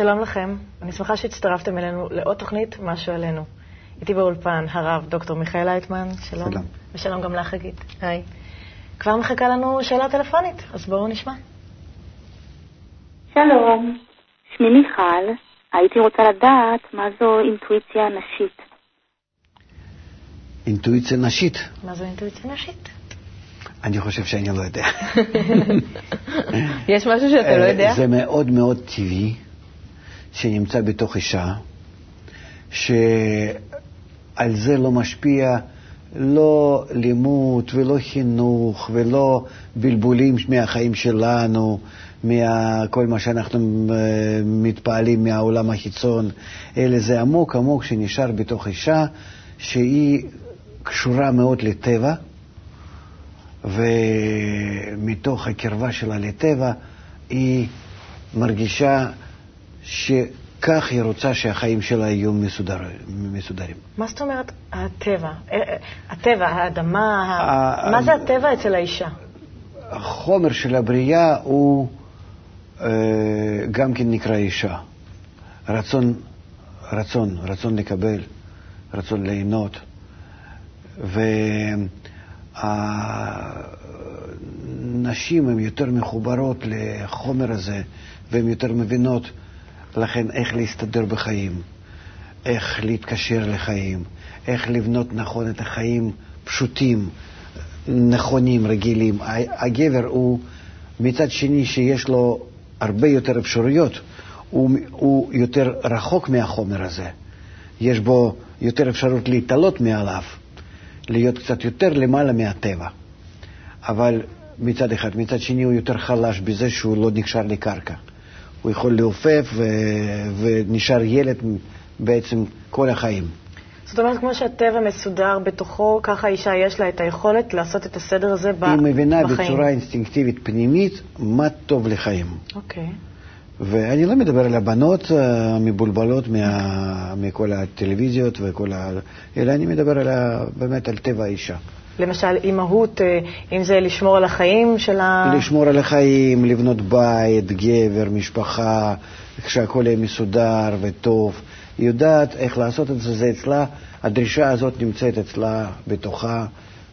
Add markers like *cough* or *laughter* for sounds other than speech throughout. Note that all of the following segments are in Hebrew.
שלום לכם, אני שמחה שהצטרפתם אלינו לעוד תוכנית משהו עלינו. איתי באולפן הרב דוקטור מיכאל לייטמן, שלום. שלום. ושלום גם לך, חגית. היי. כבר מחכה לנו שאלה טלפונית, אז בואו נשמע. שלום, שמי מיכל, הייתי רוצה לדעת מה זו אינטואיציה נשית. אינטואיציה נשית, מה זו אינטואיציה נשית? אני חושב שאני לא יודע. *laughs* יש משהו שאתה לא יודע? אה, זה מאוד מאוד טבעי שנמצא בתוך אישה, שעל זה לא משפיע לא לימוד ולא חינוך ולא בלבולים מהחיים שלנו, מכל מה שאנחנו אה, מתפעלים מהעולם החיצון, אלא זה עמוק עמוק שנשאר בתוך אישה שהיא קשורה מאוד לטבע. ומתוך הקרבה שלה לטבע היא מרגישה שכך היא רוצה שהחיים שלה יהיו מסודר, מסודרים. מה זאת אומרת הטבע? אה, אה, הטבע, האדמה, ה- מה זה הטבע אצל האישה? החומר של הבריאה הוא אה, גם כן נקרא אישה. רצון, רצון, רצון לקבל, רצון ליהנות. והנשים הן יותר מחוברות לחומר הזה, והן יותר מבינות לכן איך להסתדר בחיים, איך להתקשר לחיים, איך לבנות נכון את החיים פשוטים, נכונים, רגילים. הגבר הוא מצד שני שיש לו הרבה יותר אפשרויות, הוא, הוא יותר רחוק מהחומר הזה. יש בו יותר אפשרות להתעלות מעליו, להיות קצת יותר למעלה מהטבע. אבל מצד אחד, מצד שני הוא יותר חלש בזה שהוא לא נקשר לקרקע. הוא יכול לעופף ו... ונשאר ילד בעצם כל החיים. זאת אומרת, כמו שהטבע מסודר בתוכו, ככה האישה יש לה את היכולת לעשות את הסדר הזה ב- היא מבינה בחיים. בצורה אינסטינקטיבית פנימית מה טוב לחיים. אוקיי. ואני לא מדבר על הבנות אה, המבולבלות מה, מכל הטלוויזיות וכל ה... אלא אני מדבר על ה, באמת על טבע האישה. למשל, אימהות, אה, אם זה לשמור על החיים של ה... לשמור על החיים, לבנות בית, גבר, משפחה, שהכל יהיה מסודר וטוב. היא יודעת איך לעשות את זה, זה אצלה, הדרישה הזאת נמצאת אצלה בתוכה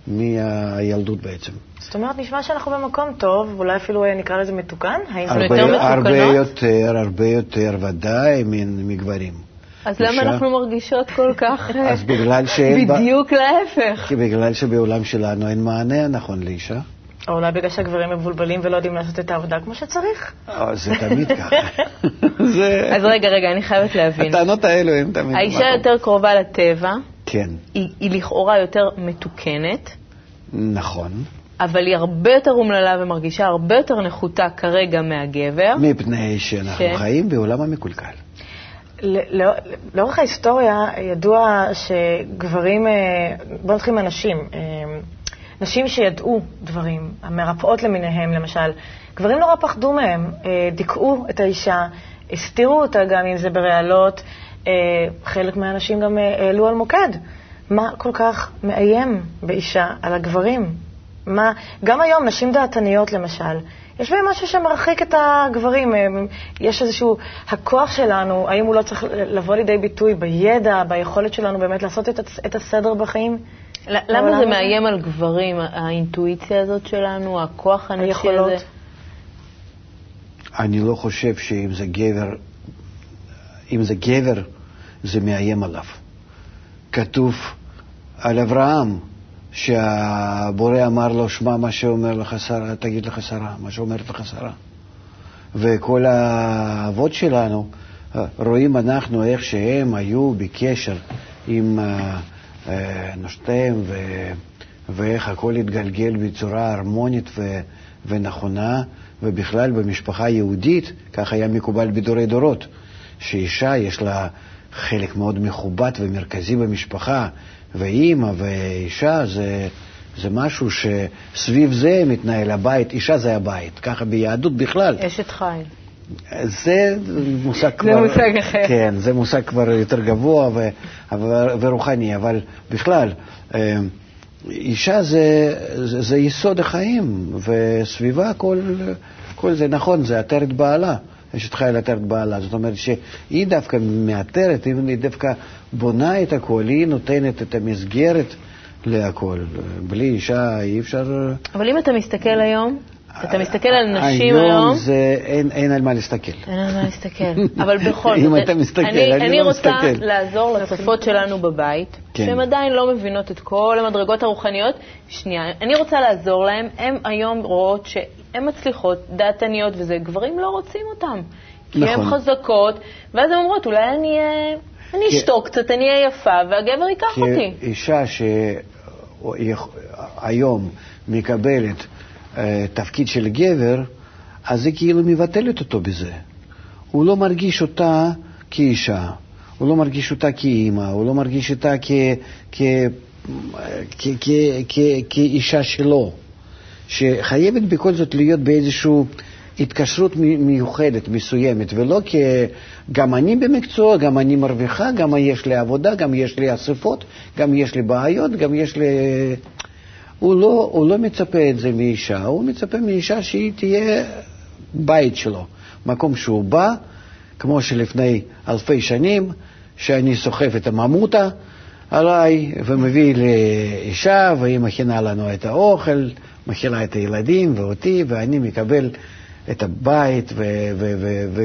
מהילדות בעצם. זאת אומרת, נשמע שאנחנו במקום טוב, אולי אפילו אה, נקרא לזה מתוקן? האם הרבה- יותר מתוקנות? הרבה יותר, הרבה יותר, ודאי מגברים. אז למה אנחנו מרגישות כל כך *laughs* אז בגלל שאין... בדיוק להפך? כי בגלל שבעולם שלנו אין מענה נכון לאישה. או אולי בגלל שהגברים מבולבלים ולא יודעים לעשות את העבודה כמו שצריך. אה, זה תמיד ככה. *laughs* אז רגע, רגע, אני חייבת להבין. הטענות האלו הן תמיד... האישה. יותר קרובה לטבע, כן, היא לכאורה יותר מתוקנת, נכון. אבל היא הרבה יותר אומללה ומרגישה הרבה יותר נחותה כרגע מהגבר. מפני שאנחנו. חיים בעולם המקולקל. לא- לאורך ההיסטוריה ידוע שגברים, אה, בואו נתחיל מהנשים, אה, נשים שידעו דברים, המרפאות למיניהם למשל, גברים נורא פחדו מהם, אה, דיכאו את האישה, הסתירו אותה גם אם זה ברעלות, חלק מהאנשים גם העלו על מוקד. מה כל כך מאיים באישה על הגברים? מה, גם היום נשים דעתניות למשל, יש בהם משהו שמרחיק את הגברים. יש איזשהו, הכוח שלנו, האם הוא לא צריך לבוא לידי ביטוי בידע, ביכולת שלנו באמת לעשות את, את הסדר בחיים? למה זה? מאיים על גברים, האינטואיציה הזאת שלנו, הכוח הנשי היכולות. הזה? אני לא חושב שאם זה גבר, אם זה גבר, זה מאיים עליו. כתוב על אברהם, שהבורא אמר לו, שמע מה שאומר לך שרה, תגיד לך שרה, מה שאומרת לך שרה. וכל האבות שלנו, אה, רואים אנחנו איך שהם היו בקשר עם אה, אה, נשותיהם, ו- ואיך הכל התגלגל בצורה הרמונית ו- ונכונה, ובכלל במשפחה יהודית, כך היה מקובל בדורי דורות, שאישה יש לה חלק מאוד מכובד ומרכזי במשפחה, ואימא ואישה זה, זה משהו שסביב זה מתנהל הבית, אישה זה הבית, ככה ביהדות בכלל. אשת חיל. זה מושג כבר... מושג אחר. כן, זה מושג כבר יותר גבוה ו, ו, ורוחני, אבל בכלל, אה, אישה זה, זה, זה יסוד החיים, וסביבה כל, כל זה נכון, זה עטרת בעלה. אשת חיל עטרת בעלה. זאת אומרת שהיא דווקא מאתרת, היא דווקא בונה את הכל, היא נותנת את המסגרת להכל. בלי אישה אי אפשר... אבל אם אתה מסתכל היום, אתה מסתכל על נשים היום... היום זה, אין, אין על מה להסתכל. אין על מה להסתכל. אבל *laughs* בכל זאת, אם אתה מסתכל, אני, אני, אני לא רוצה מסתכל. לעזור לצופות שלנו בבית, כן. שהן עדיין לא מבינות את כל המדרגות הרוחניות. שנייה, אני רוצה לעזור להן. הן היום רואות שהן מצליחות, דעתניות וזה, גברים לא רוצים אותן. כי הן נכון. חזקות, ואז הן אומרות, אולי אני. אני כי- אשתוק קצת, אני אהיה יפה, והגבר ייקח אותי. שאישה שהיום מקבלת אה, תפקיד של גבר, אז היא כאילו מבטלת אותו בזה. הוא לא מרגיש אותה כאישה, הוא לא מרגיש אותה כאימא, הוא לא מרגיש אותה כ, כ, כ, כ, כ, כאישה שלו, שחייבת בכל זאת להיות באיזושהי התקשרות מי- מיוחדת, מסוימת, ולא כ... גם אני במקצוע, גם אני מרוויחה, גם יש לי עבודה, גם יש לי אספות, גם יש לי בעיות, גם יש לי... הוא לא, הוא לא מצפה את זה מאישה, הוא מצפה מאישה שהיא תהיה בית שלו, מקום שהוא בא, כמו שלפני אלפי שנים, שאני סוחב את הממותה עליי ומביא לאישה, והיא מכינה לנו את האוכל, מכינה את הילדים ואותי, ואני מקבל את הבית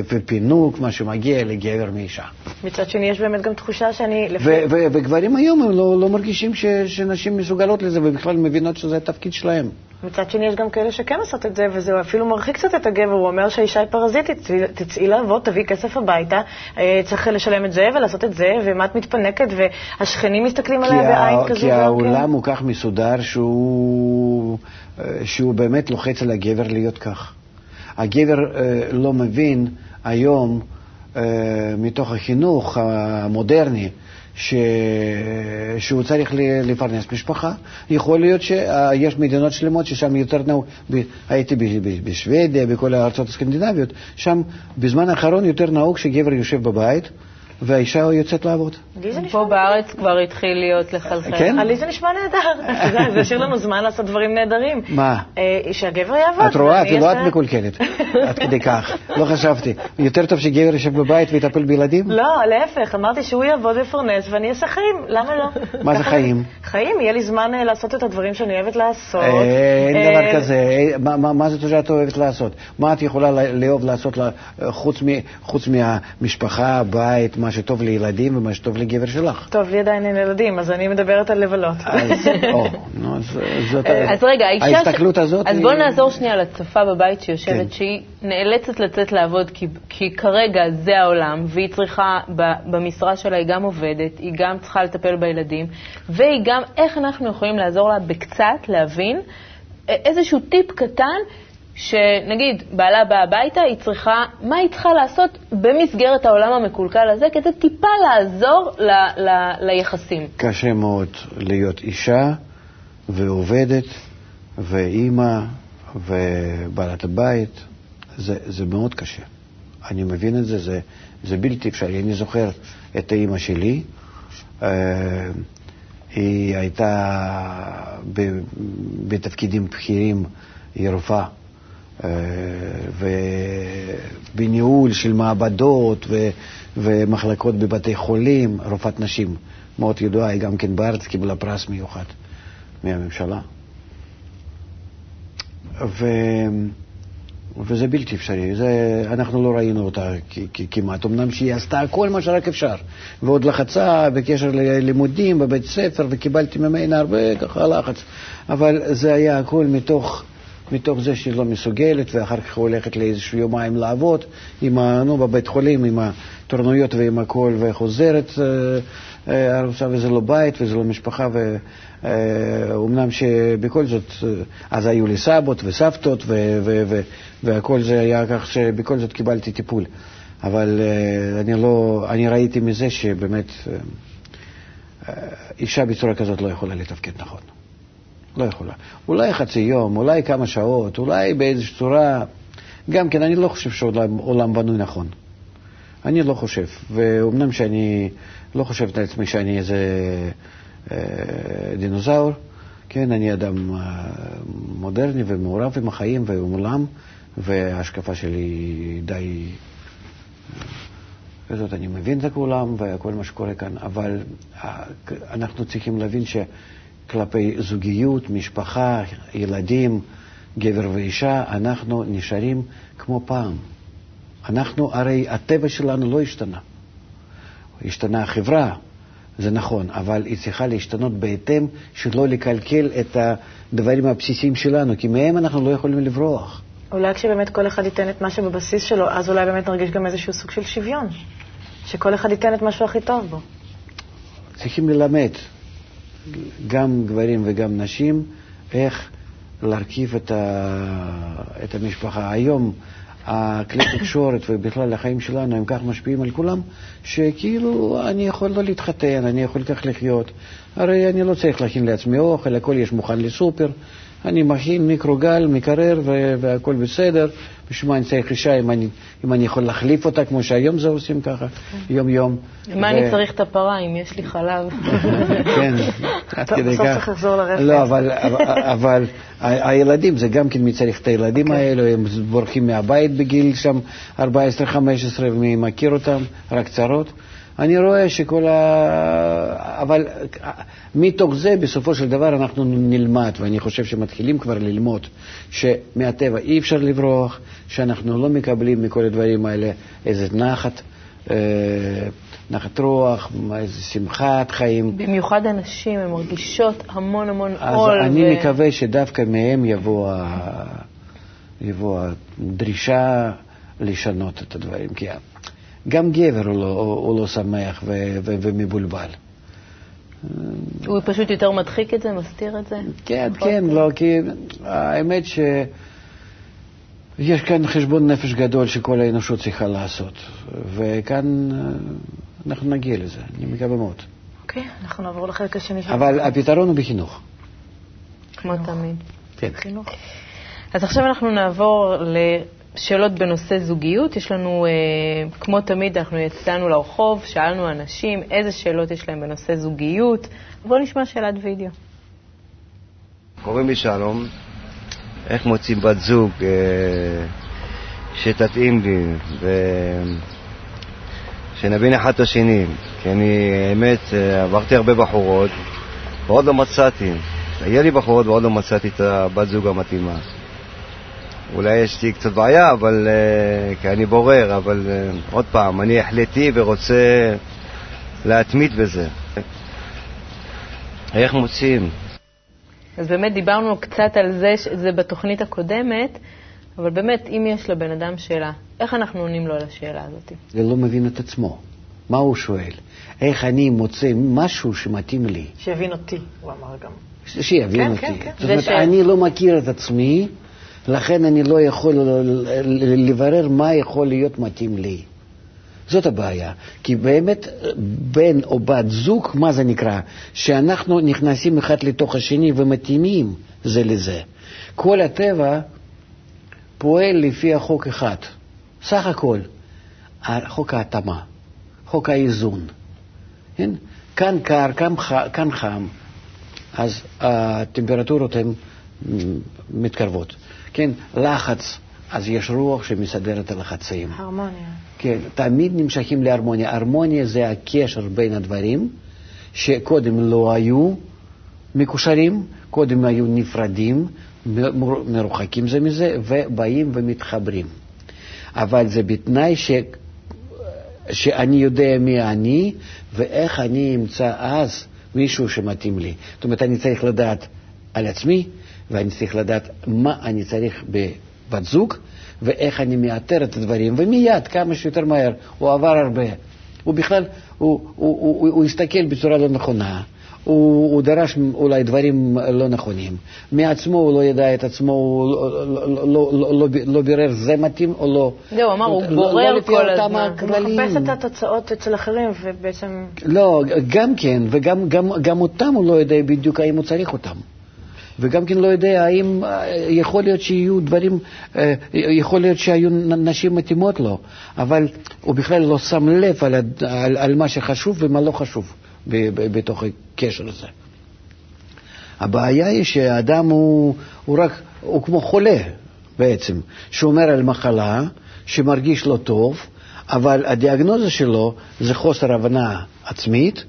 ופינוק, מה שמגיע לגבר מאישה. מצד שני, יש באמת גם תחושה שאני... וגברים היום הם לא, לא מרגישים ש- שנשים מסוגלות לזה ובכלל מבינות שזה התפקיד שלהם. מצד שני, יש גם כאלה שכן עושות את זה, וזה אפילו מרחיק קצת את הגבר. הוא אומר שהאישה היא פרזיטית, צאי- תצאי לעבוד, תביאי כסף הביתה, אה, צריך לשלם את זה ולעשות את זה, ומה את מתפנקת, והשכנים מסתכלים עליה בעין כזו. כי. העולם הוא כך מסודר שהוא, אה, שהוא באמת לוחץ על הגבר להיות כך. הגבר אה, לא מבין היום, אה, מתוך החינוך המודרני, ש... שהוא צריך לפרנס משפחה. יכול להיות שיש מדינות שלמות ששם יותר נהוג, ב- הייתי ב- ב- בשוודיה, בכל הארצות הסקנדינביות, שם בזמן האחרון יותר נהוג שגבר יושב בבית והאישה יוצאת לעבוד. פה בארץ כבר התחיל להיות לחלחל. כן? לי זה נשמע נהדר. *laughs* זה השאיר לנו זמן לעשות דברים נהדרים. מה? אה, שהגבר יעבוד. את רואה, ואני אפילו את מקולקלת, *laughs* עד כדי כך. לא חשבתי. יותר טוב שגבר יושב בבית ויטפל בילדים? לא, להפך, אמרתי שהוא יעבוד ויפרנס ואני אעשה חיים, למה לא? *laughs* מה זה חיים? חיים, יהיה לי זמן אה, לעשות את הדברים שאני אוהבת לעשות. אין אה, דבר כזה. מה- זאת שאת אוהבת לעשות? מה את יכולה לאהוב לעשות חוץ מהמשפחה, בית, מה שטוב לילדים ומה שטוב לגבר שלך? טוב, לי עדיין אין ילדים, אז אני מדברת על לבלות. אז, אז אז רגע, ההסתכלות הזאת אז היא- בואו נעזור שנייה לצופה בבית שיושבת, כן. שהיא נאלצת לצאת לעבוד, כי, כי כרגע זה העולם, והיא צריכה, במשרה שלה היא גם עובדת, היא גם צריכה לטפל בילדים, והיא גם, איך אנחנו יכולים לעזור לה בקצת להבין אה, איזשהו טיפ קטן, שנגיד, בעלה באה הביתה, היא צריכה, מה היא צריכה לעשות במסגרת העולם המקולקל הזה, כדי טיפה לעזור ל, ל, ליחסים. קשה מאוד להיות אישה ועובדת ואימא ובעלת הבית, זה, זה מאוד קשה. אני מבין את זה, זה, זה בלתי אפשרי. אני זוכר את האימא שלי, אה, היא הייתה ב, בתפקידים בכירים, היא רופאה. אה, ובניהול של מעבדות ו, ומחלקות בבתי חולים, רופאת נשים מאוד ידועה, היא גם כן בארץ קיבלה פרס מיוחד מהממשלה. ו... וזה בלתי אפשרי, זה, אנחנו לא ראינו אותה כ- כמעט, אמנם שהיא עשתה כל מה שרק אפשר, ועוד לחצה בקשר ללימודים בבית ספר, וקיבלתי ממנה הרבה ככה לחץ, אבל זה היה הכל מתוך, מתוך זה שהיא לא מסוגלת, ואחר כך הולכת לאיזשהו יומיים לעבוד, עם ה, נו, בבית חולים, עם התורנויות ועם הכל, וחוזרת אה, אה, ארוסה, וזה לא בית וזה לא משפחה, ו... אה, שבכל זאת, אה, אז היו לי סבות וסבתות, ו- ו- ו- והכל זה היה כך שבכל זאת קיבלתי טיפול. אבל אה, אני לא, אני ראיתי מזה שבאמת אה, אישה בצורה כזאת לא יכולה לתפקד נכון. לא יכולה. אולי חצי יום, אולי כמה שעות, אולי באיזושהי צורה... גם כן, אני לא חושב שהעולם בנוי נכון. אני לא חושב. ואומנם שאני לא חושב על עצמי שאני איזה אה, דינוזאור, כן, אני אדם אה, מודרני ומעורב עם החיים ועם העולם, וההשקפה שלי היא די וזאת אני מבין את כולם וכל מה שקורה כאן, אבל אה, אנחנו צריכים להבין שכלפי זוגיות, משפחה, ילדים, גבר ואישה, אנחנו נשארים כמו פעם. אנחנו, הרי הטבע שלנו לא השתנה. השתנה החברה, זה נכון, אבל היא צריכה להשתנות בהתאם שלא לקלקל את הדברים הבסיסיים שלנו, כי מהם אנחנו לא יכולים לברוח. אולי כשבאמת כל אחד ייתן את מה שבבסיס שלו, אז אולי באמת נרגיש גם איזשהו סוג של שוויון. שכל אחד ייתן את משהו הכי טוב בו. צריכים ללמד, גם גברים וגם נשים, איך להרכיב את, ה... את המשפחה. היום הכלי תקשורת ובכלל החיים שלנו הם כך משפיעים על כולם, שכאילו אני יכול לא להתחתן, אני יכול כך לחיות. הרי אני לא צריך להכין לעצמי אוכל, הכל יש מוכן לסופר. אני מכין מיקרוגל, מקרר והכל בסדר. בשביל מה אני צריך אישה אם אני, אם אני יכול להחליף אותה, כמו שהיום זה עושים ככה, יום-יום. מה אני צריך את הפרה אם יש לי חלב? *laughs* כן, עד כדי כך. בסוף צריך לחזור לרפת. לא, אבל, אבל הילדים, זה גם כן מי צריך את הילדים okay. האלו, הם בורחים מהבית בגיל שם 14-15, ומי מכיר אותם, רק צרות. אני רואה שכל ה... אבל מתוך זה בסופו של דבר אנחנו נלמד, ואני חושב שמתחילים כבר ללמוד שמהטבע אי אפשר לברוח, שאנחנו לא מקבלים מכל הדברים האלה איזה נחת. אה, נחת רוח, איזה שמחת חיים. במיוחד הנשים, הן מרגישות המון המון אז עול. אז אני ו... מקווה שדווקא מהם יבוא, ה... יבוא הדרישה לשנות את הדברים. כי גם גבר הוא לא, הוא לא שמח ו, ו, ומבולבל. הוא פשוט יותר מדחיק את זה, מסתיר את זה? כן, כן, לא, כי האמת שיש כאן חשבון נפש גדול שכל האנושות צריכה לעשות, וכאן אה, אנחנו נגיע לזה, אני מקווה מאוד. אוקיי, אנחנו נעבור לחלק השני של אבל הפתרון הוא בחינוך. כמו תמיד. כן. חינוך. אז עכשיו אנחנו נעבור שאלות בנושא זוגיות. יש לנו, אה, כמו תמיד, אנחנו יצאנו לרחוב, שאלנו אנשים איזה שאלות יש להם בנושא זוגיות. בואו נשמע שאלת וידאו. קוראים לי שלום, איך מוצאים בת זוג אה, שתתאים לי ושנבין אחד את השני. כי אני, האמת, אה, עברתי הרבה בחורות ועוד לא מצאתי. היה לי בחורות ועוד לא מצאתי את הבת זוג המתאימה. אולי יש לי קצת בעיה, אבל... uh, כי אני בורר, אבל uh, עוד פעם, אני החלטי ורוצה להתמיד בזה. איך מוצאים? אז באמת דיברנו קצת על זה, זה בתוכנית הקודמת, אבל באמת, אם יש לבן אדם שאלה, איך אנחנו עונים לו על השאלה הזאת? זה לא מבין את עצמו. מה הוא שואל? איך אני מוצא משהו שמתאים לי? שיבין אותי, הוא אמר גם. שיבין כן, אותי. כן, כן. זאת אומרת, ש... אני לא מכיר את עצמי, לכן אני לא יכול לברר מה יכול להיות מתאים לי. זאת הבעיה. כי באמת בן או בת זוג, מה זה נקרא? שאנחנו נכנסים אחד לתוך השני ומתאימים זה לזה. כל הטבע פועל לפי החוק אחד. סך הכל, חוק ההתאמה, חוק האיזון. כן? כאן קר, כאן חם, אז הטמפרטורות הן מתקרבות. כן, לחץ, אז יש רוח שמסדרת את הלחצים. הרמוניה. כן, תמיד נמשכים להרמוניה. הרמוניה זה הקשר בין הדברים שקודם לא היו מקושרים, קודם היו נפרדים, מרוחקים זה מזה, ובאים ומתחברים. אבל זה בתנאי ש... שאני יודע מי אני ואיך אני אמצא אז מישהו שמתאים לי. זאת אומרת, אני צריך לדעת על עצמי, ואני צריך לדעת מה אני צריך בבת זוג ואיך אני מאתר את הדברים, ומיד, כמה שיותר מהר, הוא עבר הרבה. הוא בכלל, הוא, הוא, הוא, הוא, הוא הסתכל בצורה לא נכונה, הוא, הוא דרש אולי דברים לא נכונים. מעצמו הוא לא ידע את עצמו, הוא לא, לא, לא, לא, לא, לא בירר זה מתאים או לא. זהו, אמר, הוא בורר לא כל הזמן. הוא מחפש את התוצאות אצל אחרים, ובעצם... לא, גם כן, וגם גם, גם אותם הוא לא יודע בדיוק האם הוא צריך אותם. וגם כן לא יודע האם יכול להיות שיהיו דברים, יכול להיות שהיו נשים מתאימות לו, אבל הוא בכלל לא שם לב על, על, על מה שחשוב ומה לא חשוב בתוך הקשר הזה. הבעיה היא שהאדם הוא, הוא רק, הוא כמו חולה בעצם, שאומר על מחלה, שמרגיש לא טוב, אבל הדיאגנוזה שלו זה חוסר הבנה עצמית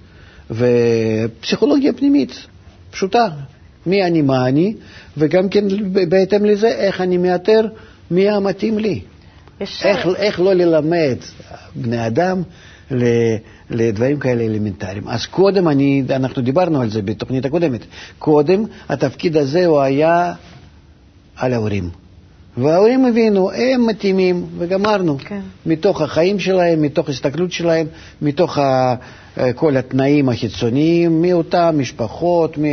ופסיכולוגיה פנימית, פשוטה. מי אני, מה אני, וגם כן בהתאם לזה איך אני מאתר מי המתאים לי. איך, איך לא ללמד בני אדם לדברים כאלה אלמנטריים. אז קודם, אני, אנחנו דיברנו על זה בתוכנית הקודמת, קודם התפקיד הזה הוא היה על ההורים. וההורים הבינו, הם מתאימים, וגמרנו. כן. מתוך החיים שלהם, מתוך ההסתכלות שלהם, מתוך ה, כל התנאים החיצוניים, מאותן משפחות, מ...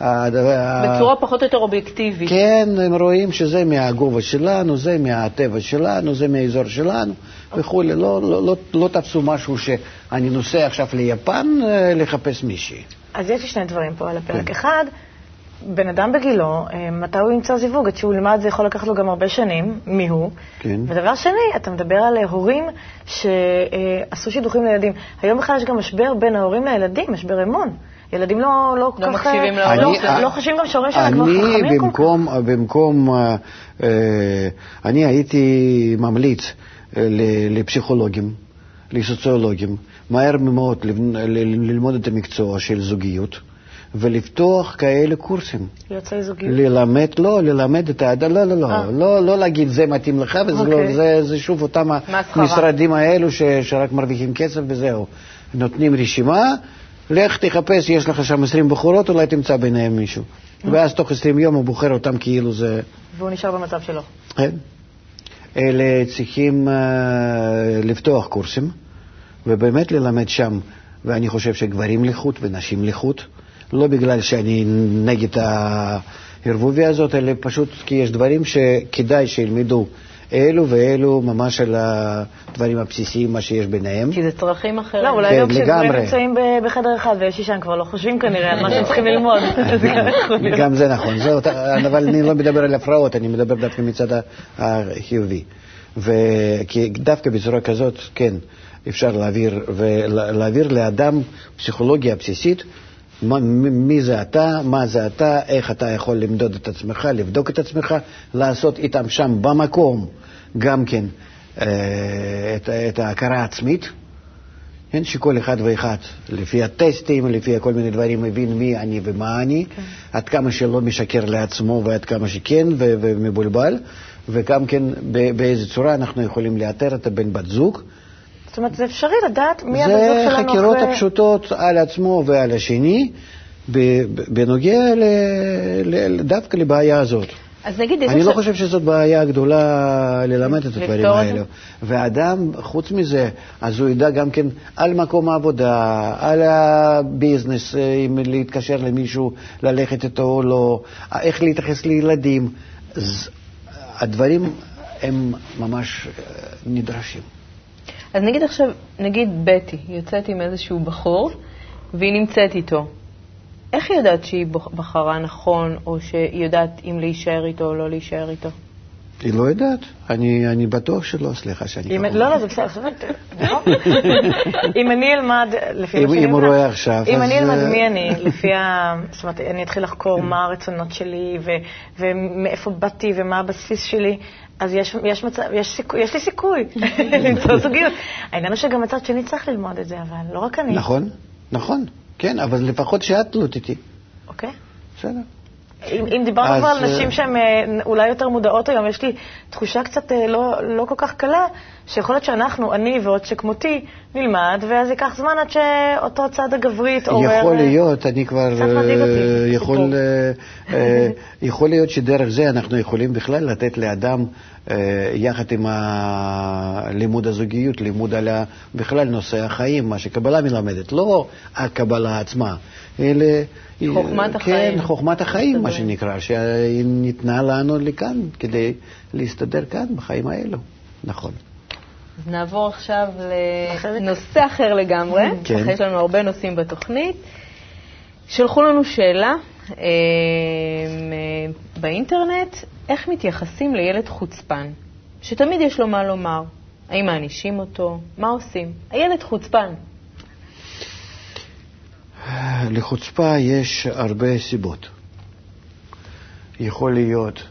בצורה פחות או יותר אובייקטיבית. כן, הם רואים שזה מהגובה שלנו, זה מהטבע שלנו, זה מהאזור שלנו וכולי. לא, לא, לא, לא תפסו משהו שאני נוסע עכשיו ליפן אה, לחפש מישהי. אז יש לי שני דברים פה על הפרק. כן. אחד, בן אדם בגילו, אה, מתי הוא ימצא זיווג? עד שהוא ילמד זה יכול לקחת לו גם הרבה שנים, מי הוא. כן. ודבר שני, אתה מדבר על הורים שעשו שידוכים לילדים. היום בכלל יש גם משבר בין ההורים לילדים, משבר אמון. ילדים לא, לא כל לא כך... מקשיבים לא, להורים. לא, לא חושבים גם שההורים שלהם כבר חכמים אני כל כך. במקום, במקום, אה, אה, אני הייתי ממליץ אה, לפסיכולוגים, לסוציולוגים, מהר מאוד ללמוד את המקצוע של זוגיות. ולפתוח כאלה קורסים. יוצאי זוגיות. ללמד, לא, ללמד את האדם, לא, לא, לא, אה. לא, לא להגיד זה מתאים לך, וזה לא, אוקיי. זה, זה שוב אותם. המשרדים האלו ש, שרק מרוויחים כסף וזהו. נותנים רשימה, לך תחפש, יש לך שם 20 בחורות, אולי תמצא ביניהם מישהו. ואז תוך 20 יום הוא בוחר אותם כאילו זה... והוא נשאר במצב שלו. כן. אלה צריכים uh, לפתוח קורסים, ובאמת ללמד שם, ואני חושב שגברים לחוד ונשים לחוד, לא בגלל שאני נגד הערבוביה הזאת, אלא פשוט כי יש דברים שכדאי שילמדו אלו ואלו ממש על הדברים הבסיסיים, מה שיש ביניהם. כי זה צרכים אחרים. לא, אולי כן, גם כשגברים לגמרי. נמצאים בחדר אחד ויש אישה, הם כבר לא חושבים כנראה על מה שהם צריכים ללמוד. *laughs* גם זה נכון, אבל אני לא מדבר על הפרעות, אני מדבר דווקא מצד החיובי. וכי דווקא בצורה כזאת, כן, אפשר להעביר, לאדם פסיכולוגיה בסיסית, מי זה אתה, מה זה אתה, איך אתה יכול למדוד את עצמך, לבדוק את עצמך, לעשות איתם שם במקום גם כן אה, את, את ההכרה העצמית. כן, שכל אחד ואחד, לפי הטסטים, לפי כל מיני דברים, מבין מי אני ומה אני, כן. עד כמה שלא משקר לעצמו ועד כמה שכן ומבולבל, וגם כן באיזה צורה אנחנו יכולים לאתר את הבן בת זוג. זאת אומרת, זה אפשרי לדעת מי הבן זוג זה שלנו חקירות אחרי... הפשוטות על עצמו ועל השני, בנוגע ל- ל- דווקא לבעיה הזאת. אז נגיד, אני לא עכשיו- חושב שזאת בעיה גדולה ללמד את הדברים זה? האלו. ואדם, חוץ מזה, אז הוא ידע גם כן על מקום העבודה, על הביזנס, אה, אם להתקשר למישהו, ללכת איתו או לא, איך להתייחס לילדים. אז הדברים הם ממש אה, נדרשים. אז נגיד עכשיו, נגיד בטי יוצאת עם איזשהו בחור והיא נמצאת איתו. איך היא יודעת שהיא בחרה נכון, או שהיא יודעת אם להישאר איתו או לא להישאר איתו? היא לא יודעת, אני, אני בטוח שלא, סליחה שאני אם- לא. לא, זה בסדר. *laughs* אם אני אלמד, לפי מה שאני אם הוא רואה עכשיו, אם אני אלמד אה, מי אני, *laughs* לפי ה... זאת אומרת, אני אתחיל לחקור מה הרצונות שלי ו- ומאיפה באתי ומה הבסיס שלי, אז יש, יש, מצב, יש, סיכוי, יש לי סיכוי *laughs* למצוא זוגיות. העניין הוא שגם מצד שני צריך ללמוד את זה, אבל לא רק אני. נכון, נכון, כן, אבל לפחות שאת תלות איתי, אוקיי? בסדר. אם, אם דיברנו כבר על אה, נשים שהן אה, אולי יותר מודעות היום, יש לי תחושה קצת אה, לא, לא כל כך קלה, שיכול להיות שאנחנו, אני ועוד שכמותי, נלמד, ואז ייקח זמן עד שאותו צד הגברי יתעורר. יכול להיות, אני כבר קצת מדאיג אותי. יכול, יכול להיות שדרך זה אנחנו יכולים בכלל לתת לאדם, יחד עם לימוד הזוגיות, לימוד על בכלל נושא החיים, מה שקבלה מלמדת, לא הקבלה עצמה, אלא... חוכמת כן, החיים. חוכמת החיים, מה. שנקרא, שהיא ניתנה לנו לכאן כדי להסתדר כאן בחיים האלו. נכון. אז נעבור עכשיו לנושא אחר לגמרי. כן. יש לנו הרבה נושאים בתוכנית. שלחו לנו שאלה אה, אה, באינטרנט, איך מתייחסים לילד חוצפן, שתמיד יש לו מה לומר? האם מענישים אותו? מה עושים? הילד חוצפן. לחוצפה יש הרבה סיבות. יכול להיות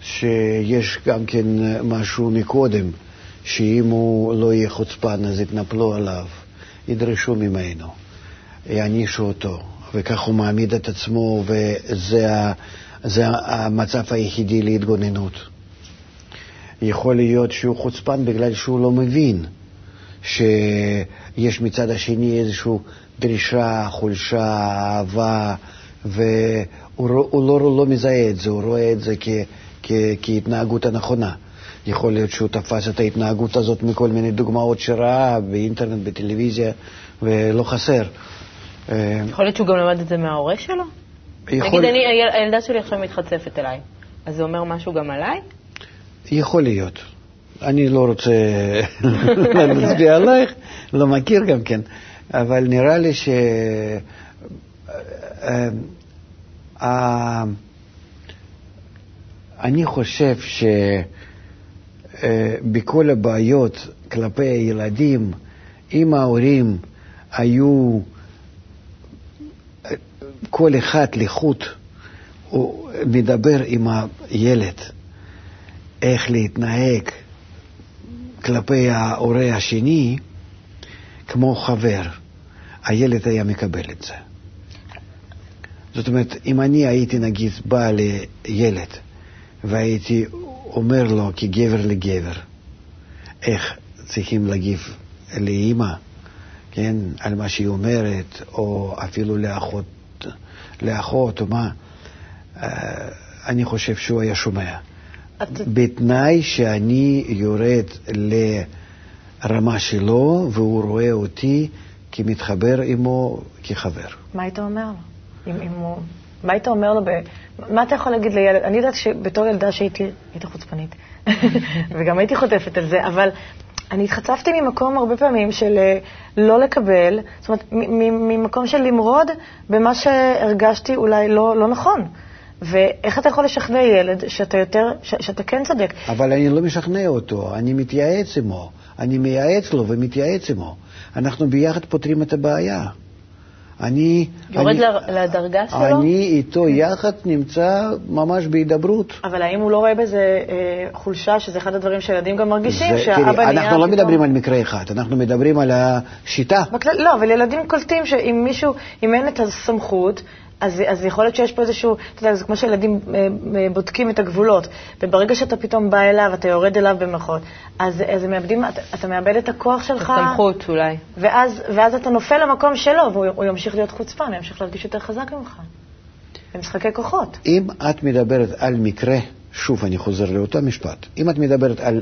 שיש גם כן משהו מקודם שאם הוא לא יהיה חוצפן אז יתנפלו עליו, ידרשו ממנו, יענישו אותו, וכך הוא מעמיד את עצמו, וזה ה, זה המצב היחידי להתגוננות. יכול להיות שהוא חוצפן בגלל שהוא לא מבין שיש מצד השני איזושהי דרישה, חולשה, אהבה, והוא לא, לא מזהה את זה, הוא רואה את זה כ, כ, כהתנהגות הנכונה. יכול להיות שהוא תפס את ההתנהגות הזאת מכל מיני דוגמאות שראה באינטרנט, בטלוויזיה, ולא חסר. יכול להיות שהוא גם למד את זה מההורה שלו? יכול... נגיד, אני, הילדה שלי עכשיו מתחצפת אליי, אז זה אומר משהו גם עליי? יכול להיות. אני לא רוצה *laughs* להצביע עלייך, לא מכיר גם כן, אבל נראה לי ש... אני חושב שבכל הבעיות כלפי הילדים, אם ההורים היו כל אחד לחוט, הוא מדבר עם הילד איך להתנהג כלפי ההורה השני כמו חבר, הילד היה מקבל את זה. זאת אומרת, אם אני הייתי נגיד בא לילד והייתי אומר לו כגבר לגבר איך צריכים להגיב לאימא, כן, על מה שהיא אומרת, או אפילו לאחות, לאחות או מה, אה, אני חושב שהוא היה שומע. את... בתנאי שאני יורד לרמה שלו והוא רואה אותי כמתחבר עמו כחבר. מה היית אומר לו? אם, אם הוא... מה היית אומר לו? ב... מה אתה יכול להגיד לילד? אני יודעת שבתור ילדה שהייתי הייתי חוצפנית, *laughs* וגם הייתי חוטפת על זה, אבל אני התחצפתי ממקום הרבה פעמים של אה, לא לקבל, זאת אומרת, ממקום של למרוד במה שהרגשתי אולי לא, לא נכון. ואיך אתה יכול לשכנע ילד שאתה יותר, שאתה כן צודק? אבל אני לא משכנע אותו, אני מתייעץ עמו. אני מייעץ לו ומתייעץ עמו. אנחנו ביחד פותרים את הבעיה. אני... יורד אני, לדרגה שלו? אני איתו יחד נמצא ממש בהידברות. אבל האם הוא לא רואה בזה אה, חולשה, שזה אחד הדברים שילדים גם מרגישים, זה, שהאבא נהיה... אנחנו לא מדברים על מקרה אחד, אנחנו מדברים על השיטה. בכלל, לא, אבל ילדים קולטים שאם מישהו, אם אין את הסמכות, אז, אז יכול להיות שיש פה איזשהו, אתה יודע, זה כמו שילדים אה, אה, בודקים את הגבולות, וברגע שאתה פתאום בא אליו, אתה יורד אליו במרכאות, אז, אז מאבדים, אתה, אתה מאבד את הכוח שלך. הסמכות אולי. ואז, ואז אתה נופל למקום שלו, והוא ימשיך להיות חוצפן, הוא ימשיך להרגיש יותר חזק ממך. זה משחקי כוחות. אם את מדברת על מקרה, שוב אני חוזר לאותו משפט, אם את מדברת על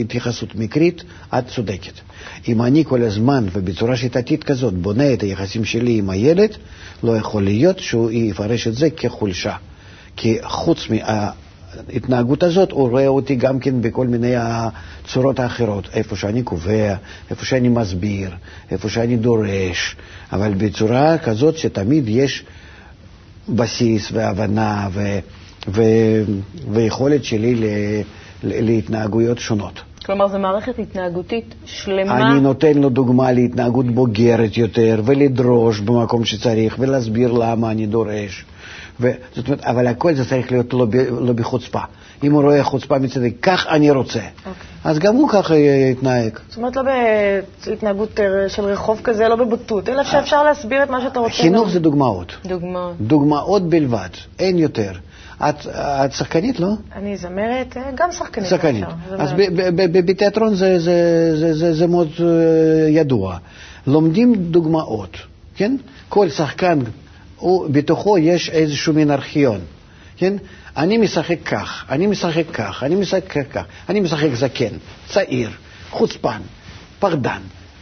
התייחסות מקרית, את צודקת. אם אני כל הזמן ובצורה שיטתית כזאת בונה את היחסים שלי עם הילד, לא יכול להיות שהוא יפרש את זה כחולשה. כי חוץ מההתנהגות הזאת, הוא רואה אותי גם כן בכל מיני הצורות האחרות, איפה שאני קובע, איפה שאני מסביר, איפה שאני דורש, אבל בצורה כזאת שתמיד יש בסיס והבנה ו... ו... ויכולת שלי ל... להתנהגויות שונות. כלומר, זו מערכת התנהגותית שלמה. אני נותן לו דוגמה להתנהגות בוגרת יותר, ולדרוש במקום שצריך, ולהסביר למה אני דורש. ו... זאת אומרת, אבל הכל זה צריך להיות לא, ב... לא בחוצפה. אם הוא רואה חוצפה מצדי, כך אני רוצה. Okay. אז גם הוא ככה יתנהג. זאת אומרת, לא בהתנהגות אה, של רחוב כזה, לא בבוטות, אלא שאפשר להסביר את מה שאתה רוצה. חינוך זה דוגמאות. דוגמאות. דוגמאות בלבד, אין יותר. את, את שחקנית, לא? אני זמרת, אה, גם שחקנית. שחקנית. אז בתיאטרון זה, זה, זה, זה, זה מאוד אה, ידוע. לומדים דוגמאות, כן? כל שחקן, הוא, בתוכו יש איזשהו מין ארכיון, כן? אני משחק כך, אני משחק כך, אני משחק כך, אני משחק זקן, צעיר, חוצפן, פרדן.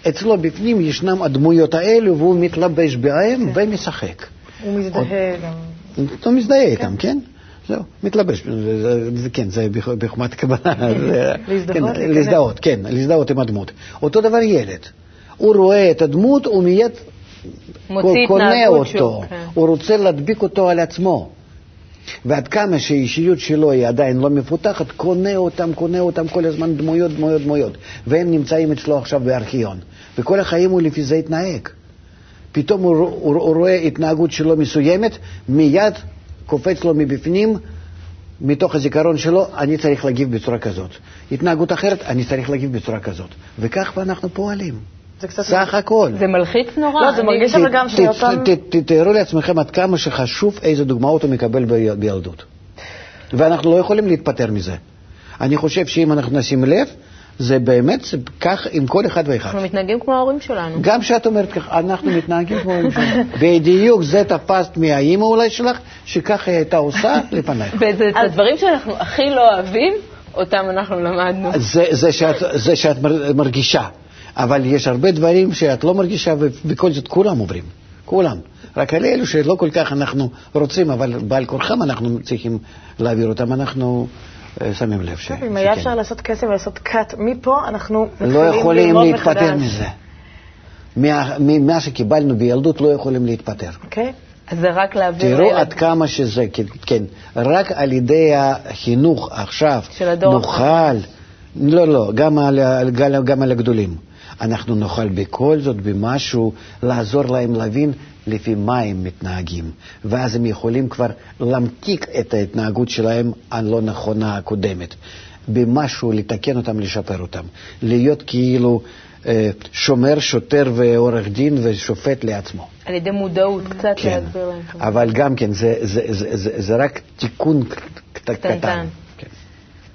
אצלו בפנים ישנם הדמויות האלו והוא מתלבש בהם כן. ומשחק. הוא מזדהה גם. הוא מזדהה איתם, כן? זהו, מתלבש, זה, כן, זה בחוכמת כוונה. להזדהות? כן, להזדהות, כן, להזדהות עם הדמות. אותו דבר ילד. הוא רואה את הדמות, הוא מיד קונה אותו, כן. הוא רוצה להדביק אותו על עצמו. ועד כמה שהאישיות שלו היא עדיין לא מפותחת, קונה אותם, קונה אותם כל הזמן דמויות, דמויות, דמויות. והם נמצאים אצלו עכשיו בארכיון. וכל החיים הוא לפי זה התנהג. פתאום הוא, הוא, הוא רואה התנהגות שלו מסוימת, מיד קופץ לו מבפנים מתוך הזיכרון שלו, אני צריך להגיב בצורה כזאת. התנהגות אחרת, אני צריך להגיב בצורה כזאת. וכך אנחנו פועלים. זה קצת... סך הכל. זה מלחיץ נורא. לא, זה מרגיש אבל גם שאותם... תתארו לעצמכם עד כמה שחשוב איזה דוגמאות הוא מקבל בילדות. ואנחנו לא יכולים להתפטר מזה. אני חושב שאם אנחנו נשים לב, זה באמת זה כך עם כל אחד ואחד. אנחנו מתנהגים כמו ההורים שלנו. גם כשאת אומרת ככה, אנחנו מתנהגים כמו הורים שלנו. *laughs* בדיוק זה תפסת מהאימא אולי שלך, שככה היא הייתה עושה לפנייך. וזה את הדברים שאנחנו הכי לא אוהבים, אותם אנחנו למדנו. זה, זה, שאת, זה שאת מר- מרגישה, אבל יש הרבה דברים שאת לא מרגישה, ובכל זאת כולם עוברים, כולם. רק על אלו שלא כל כך אנחנו רוצים, אבל בעל כורחם אנחנו צריכים להעביר אותם, אנחנו אה, שמים לב ש... אם היה. אפשר לעשות כסף ולעשות cut מפה, אנחנו לא יכולים להתפטר. מזה. מה, ממה שקיבלנו בילדות לא יכולים להתפטר. אוקיי? אז זה רק להעביר תראו. עד כמה שזה, כן, כן, רק על ידי החינוך עכשיו של הדור נוכל, לא, לא, גם על, גם, גם על הגדולים. אנחנו נוכל בכל זאת במשהו לעזור להם להבין לפי מה הם מתנהגים, ואז הם יכולים כבר להמתיק את ההתנהגות שלהם הלא נכונה הקודמת. במשהו לתקן אותם, לשפר אותם. להיות כאילו אה, שומר, שוטר ועורך דין ושופט לעצמו. על ידי מודעות, קצת כן, להסביר להם. אבל גם כן, זה, זה, זה, זה, זה רק תיקון ק- ק- קטנטן. קטן. כן.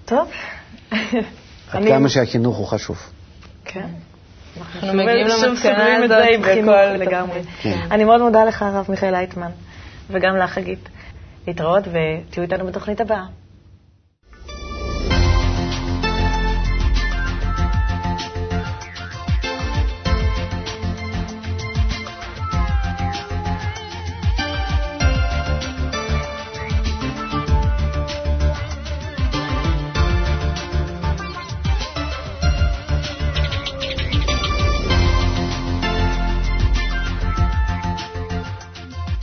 טוב. עד אני- כמה שהחינוך הוא חשוב. כן. אנחנו מגיעים למסקנה הזאת בכל. לגמרי. כן. אני מאוד מודה לך, הרב מיכאל לייטמן, וגם לך, חגית. להתראות ותהיו איתנו בתוכנית הבאה.